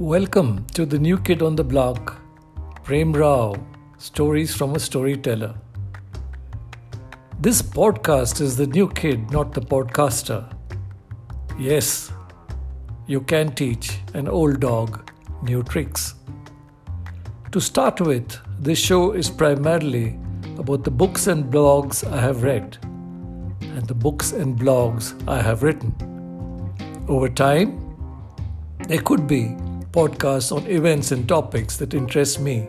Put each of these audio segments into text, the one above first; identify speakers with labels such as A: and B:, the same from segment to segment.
A: Welcome to the new kid on the block, Prem Rao, Stories from a Storyteller. This podcast is the new kid, not the podcaster. Yes, you can teach an old dog new tricks. To start with, this show is primarily about the books and blogs I have read and the books and blogs I have written. Over time, there could be podcasts on events and topics that interest me.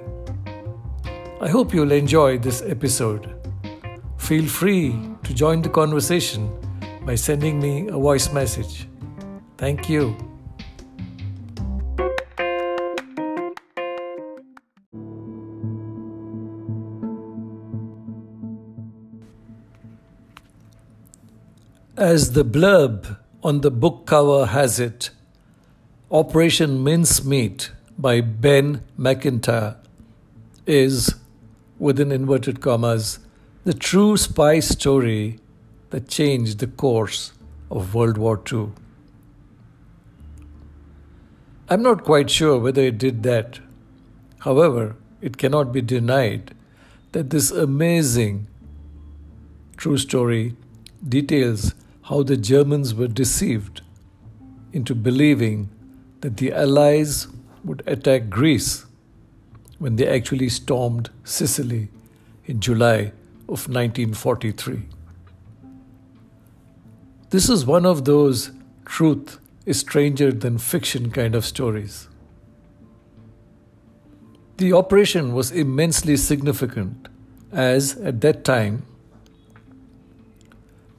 A: I hope you'll enjoy this episode. Feel free to join the conversation by sending me a voice message. Thank you. As the blurb on the book cover has it, Operation Mincemeat by Ben Macintyre is, within inverted commas, the true spy story that changed the course of World War II. I'm not quite sure whether it did that. However, it cannot be denied that this amazing true story details how the Germans were deceived into believing that the Allies would attack Greece when they actually stormed Sicily in July of 1943. This is one of those truth is stranger than fiction kind of stories. The operation was immensely significant as at that time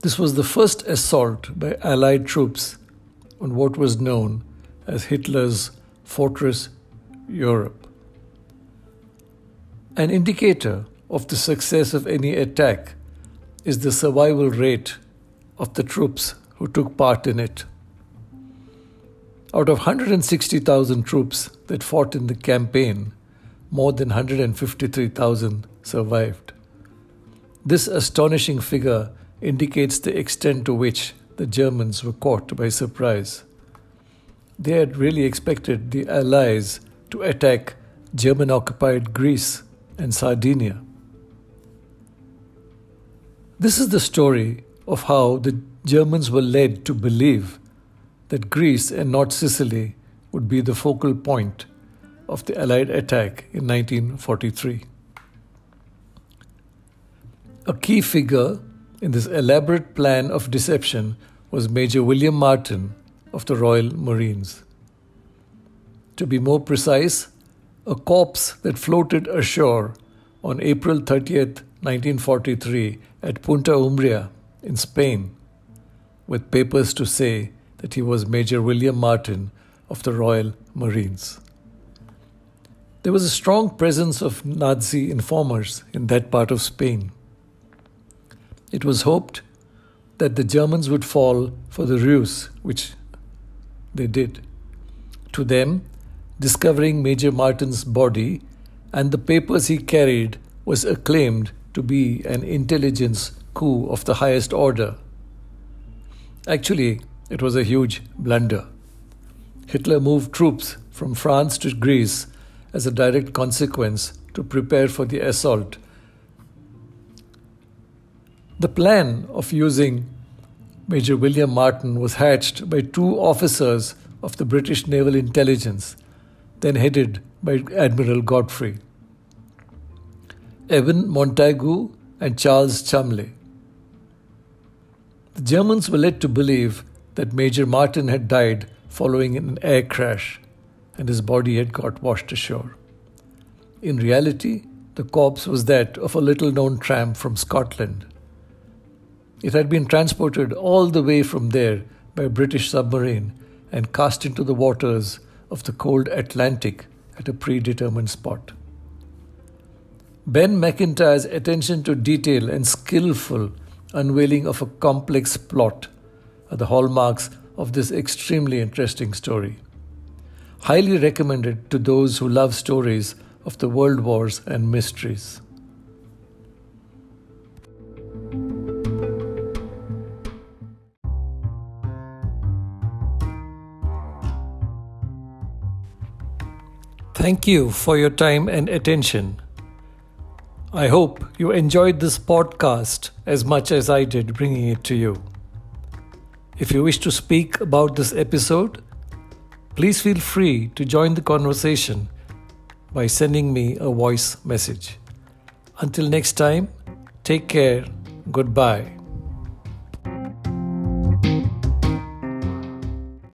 A: this was the first assault by Allied troops on what was known as Hitler's Fortress Europe. An indicator of the success of any attack is the survival rate of the troops who took part in it. Out of 160,000 troops that fought in the campaign, more than 153,000 survived. This astonishing figure indicates the extent to which the Germans were caught by surprise. They had really expected the Allies to attack German occupied Greece and Sardinia. This is the story of how the Germans were led to believe that Greece and not Sicily would be the focal point of the Allied attack in 1943. A key figure in this elaborate plan of deception was Major William Martin of the Royal Marines. To be more precise, a corpse that floated ashore on April 30th, 1943, at Punta Umbria in Spain, with papers to say that he was Major William Martin of the Royal Marines. There was a strong presence of Nazi informers in that part of Spain. It was hoped that the Germans would fall for the ruse, which they did. To them, discovering Major Martin's body and the papers he carried was acclaimed to be an intelligence coup of the highest order. Actually, it was a huge blunder. Hitler moved troops from France to Greece as a direct consequence to prepare for the assault the plan of using Major William Martin was hatched by two officers of the British Naval Intelligence, then headed by Admiral Godfrey Evan Montagu and Charles Cholmondeley. The Germans were led to believe that Major Martin had died following an air crash and his body had got washed ashore. In reality, the corpse was that of a little known tramp from Scotland it had been transported all the way from there by a British submarine and cast into the waters of the cold Atlantic at a predetermined spot. Ben Macintyre's attention to detail and skillful unveiling of a complex plot are the hallmarks of this extremely interesting story. Highly recommended to those who love stories of the world wars and mysteries. Thank you for your time and attention. I hope you enjoyed this podcast as much as I did bringing it to you. If you wish to speak about this episode, please feel free to join the conversation by sending me a voice message. Until next time, take care. Goodbye.